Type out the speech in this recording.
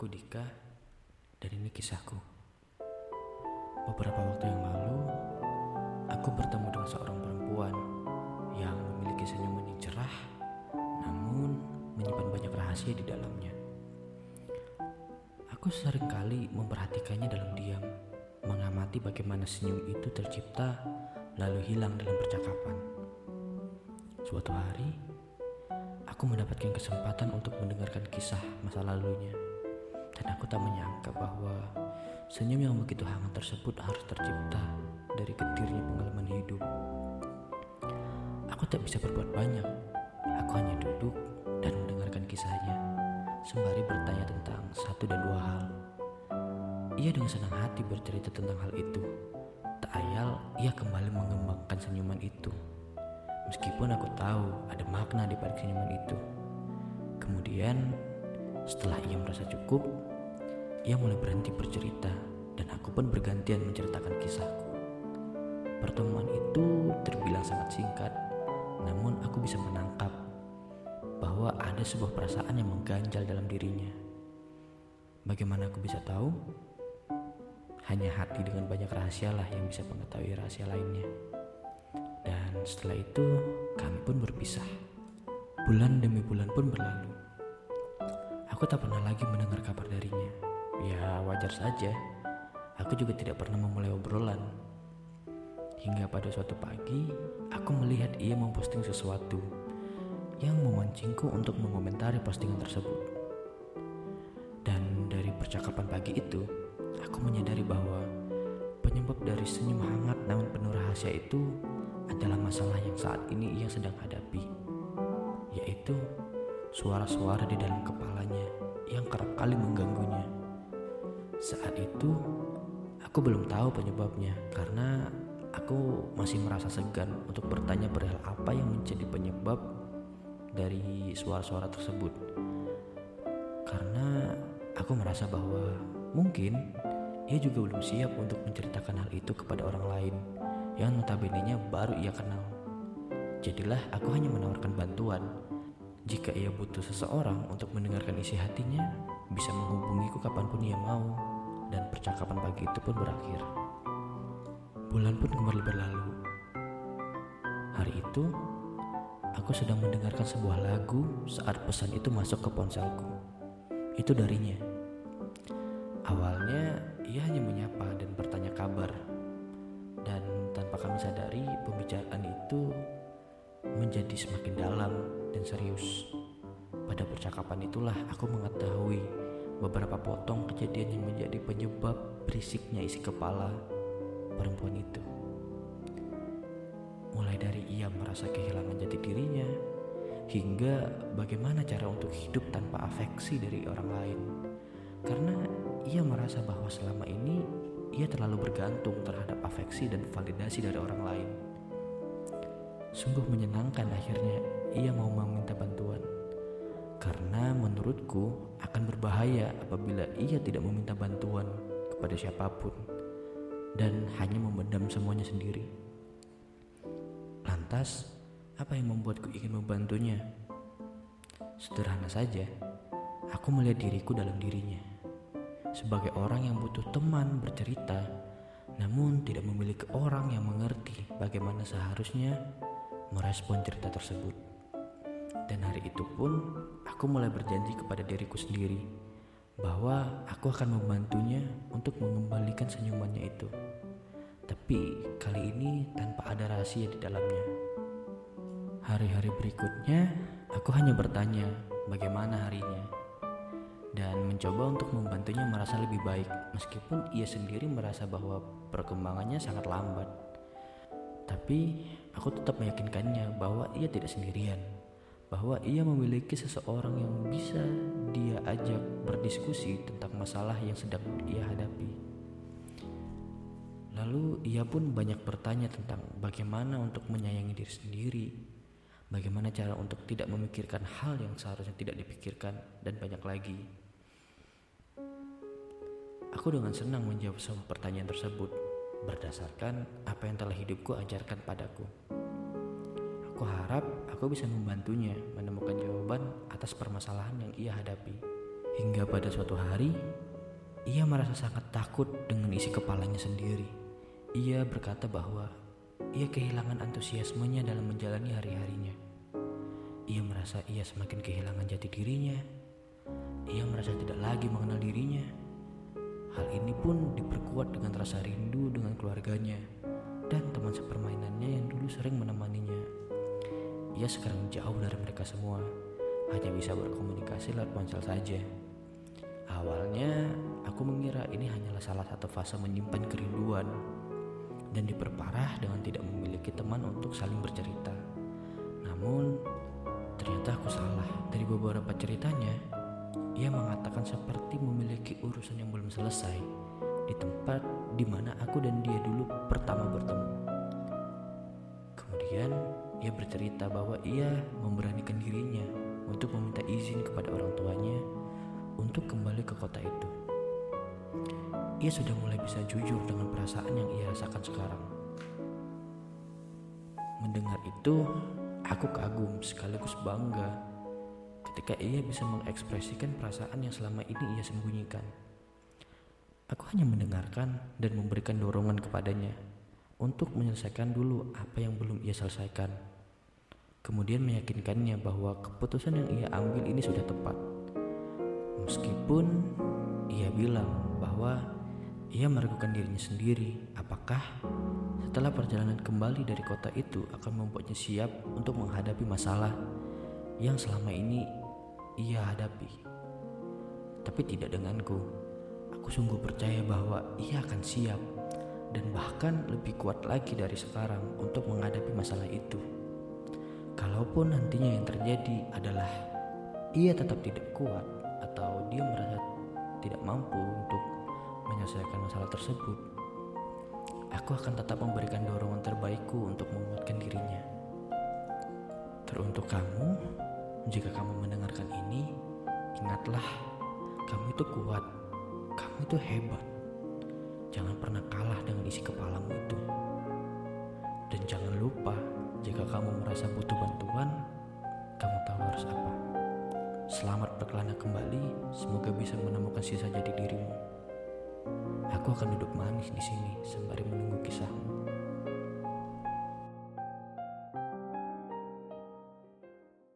aku Dika dan ini kisahku. Beberapa waktu yang lalu, aku bertemu dengan seorang perempuan yang memiliki senyuman yang cerah, namun menyimpan banyak rahasia di dalamnya. Aku sering kali memperhatikannya dalam diam, mengamati bagaimana senyum itu tercipta lalu hilang dalam percakapan. Suatu hari, aku mendapatkan kesempatan untuk mendengarkan kisah masa lalunya. Dan aku tak menyangka bahwa senyum yang begitu hangat tersebut harus tercipta dari getirnya pengalaman hidup. Aku tak bisa berbuat banyak. Aku hanya duduk dan mendengarkan kisahnya, sembari bertanya tentang satu dan dua hal. Ia dengan senang hati bercerita tentang hal itu. Tak ayal, ia kembali mengembangkan senyuman itu. Meskipun aku tahu ada makna di balik senyuman itu. Kemudian, setelah ia merasa cukup, ia mulai berhenti bercerita dan aku pun bergantian menceritakan kisahku. Pertemuan itu terbilang sangat singkat, namun aku bisa menangkap bahwa ada sebuah perasaan yang mengganjal dalam dirinya. Bagaimana aku bisa tahu? Hanya hati dengan banyak rahasia lah yang bisa mengetahui rahasia lainnya. Dan setelah itu kami pun berpisah. Bulan demi bulan pun berlalu. Aku tak pernah lagi mendengar kabar darinya. Ya wajar saja, aku juga tidak pernah memulai obrolan. Hingga pada suatu pagi, aku melihat ia memposting sesuatu yang memancingku untuk mengomentari postingan tersebut. Dan dari percakapan pagi itu, aku menyadari bahwa penyebab dari senyum hangat namun penuh rahasia itu adalah masalah yang saat ini ia sedang hadapi, yaitu suara-suara di dalam kepalanya yang kerap kali mengganggunya. Saat itu aku belum tahu penyebabnya karena aku masih merasa segan untuk bertanya perihal apa yang menjadi penyebab dari suara-suara tersebut. Karena aku merasa bahwa mungkin ia juga belum siap untuk menceritakan hal itu kepada orang lain yang notabene baru ia kenal. Jadilah aku hanya menawarkan bantuan. Jika ia butuh seseorang untuk mendengarkan isi hatinya, bisa menghubungiku kapan pun ia mau dan percakapan pagi itu pun berakhir. Bulan pun kembali berlalu. Hari itu, aku sedang mendengarkan sebuah lagu saat pesan itu masuk ke ponselku. Itu darinya. Awalnya, ia hanya menyapa dan bertanya kabar. Dan tanpa kami sadari, pembicaraan itu menjadi semakin dalam dan serius. Pada percakapan itulah aku mengetahui beberapa potong kejadian yang menjadi penyebab berisiknya isi kepala perempuan itu. Mulai dari ia merasa kehilangan jati dirinya, hingga bagaimana cara untuk hidup tanpa afeksi dari orang lain. Karena ia merasa bahwa selama ini ia terlalu bergantung terhadap afeksi dan validasi dari orang lain. Sungguh menyenangkan akhirnya ia mau meminta bantuan. Karena menurutku akan berbahaya apabila ia tidak meminta bantuan kepada siapa pun dan hanya memendam semuanya sendiri. Lantas, apa yang membuatku ingin membantunya? Sederhana saja, aku melihat diriku dalam dirinya. Sebagai orang yang butuh teman bercerita, namun tidak memiliki orang yang mengerti bagaimana seharusnya merespon cerita tersebut. Dan hari itu pun aku mulai berjanji kepada diriku sendiri bahwa aku akan membantunya untuk mengembalikan senyumannya itu. Tapi kali ini tanpa ada rahasia di dalamnya. Hari-hari berikutnya aku hanya bertanya bagaimana harinya dan mencoba untuk membantunya merasa lebih baik meskipun ia sendiri merasa bahwa perkembangannya sangat lambat. Tapi aku tetap meyakinkannya bahwa ia tidak sendirian bahwa ia memiliki seseorang yang bisa dia ajak berdiskusi tentang masalah yang sedang ia hadapi. Lalu ia pun banyak bertanya tentang bagaimana untuk menyayangi diri sendiri, bagaimana cara untuk tidak memikirkan hal yang seharusnya tidak dipikirkan, dan banyak lagi. Aku dengan senang menjawab semua pertanyaan tersebut berdasarkan apa yang telah hidupku ajarkan padaku. Aku harap aku bisa membantunya menemukan jawaban atas permasalahan yang ia hadapi. Hingga pada suatu hari, ia merasa sangat takut dengan isi kepalanya sendiri. Ia berkata bahwa ia kehilangan antusiasmenya dalam menjalani hari-harinya. Ia merasa ia semakin kehilangan jati dirinya. Ia merasa tidak lagi mengenal dirinya. Hal ini pun diperkuat dengan rasa rindu dengan keluarganya dan teman sepermainannya yang dulu sering menemaninya. Ia sekarang jauh dari mereka semua, hanya bisa berkomunikasi lewat ponsel saja. Awalnya aku mengira ini hanyalah salah satu fase menyimpan kerinduan dan diperparah dengan tidak memiliki teman untuk saling bercerita. Namun ternyata aku salah. Dari beberapa ceritanya, ia mengatakan seperti memiliki urusan yang belum selesai di tempat di mana aku dan dia dulu pertama bertemu. Kemudian ia bercerita bahwa ia memberanikan dirinya untuk meminta izin kepada orang tuanya untuk kembali ke kota itu. Ia sudah mulai bisa jujur dengan perasaan yang ia rasakan sekarang. Mendengar itu, aku kagum sekaligus bangga ketika ia bisa mengekspresikan perasaan yang selama ini ia sembunyikan. Aku hanya mendengarkan dan memberikan dorongan kepadanya untuk menyelesaikan dulu apa yang belum ia selesaikan. Kemudian meyakinkannya bahwa keputusan yang ia ambil ini sudah tepat. Meskipun ia bilang bahwa ia meragukan dirinya sendiri, apakah setelah perjalanan kembali dari kota itu akan membuatnya siap untuk menghadapi masalah yang selama ini ia hadapi. Tapi tidak denganku. Aku sungguh percaya bahwa ia akan siap dan bahkan lebih kuat lagi dari sekarang untuk menghadapi masalah itu. Kalaupun nantinya yang terjadi adalah ia tetap tidak kuat, atau dia merasa tidak mampu untuk menyelesaikan masalah tersebut, aku akan tetap memberikan dorongan terbaikku untuk menguatkan dirinya. Teruntuk kamu, jika kamu mendengarkan ini, ingatlah, kamu itu kuat, kamu itu hebat. Jangan pernah kalah dengan isi kepalamu itu. Dan jangan lupa, jika kamu merasa butuh bantuan, kamu tahu harus apa. Selamat berkelana kembali, semoga bisa menemukan sisa jati dirimu. Aku akan duduk manis di sini sembari menunggu kisahmu.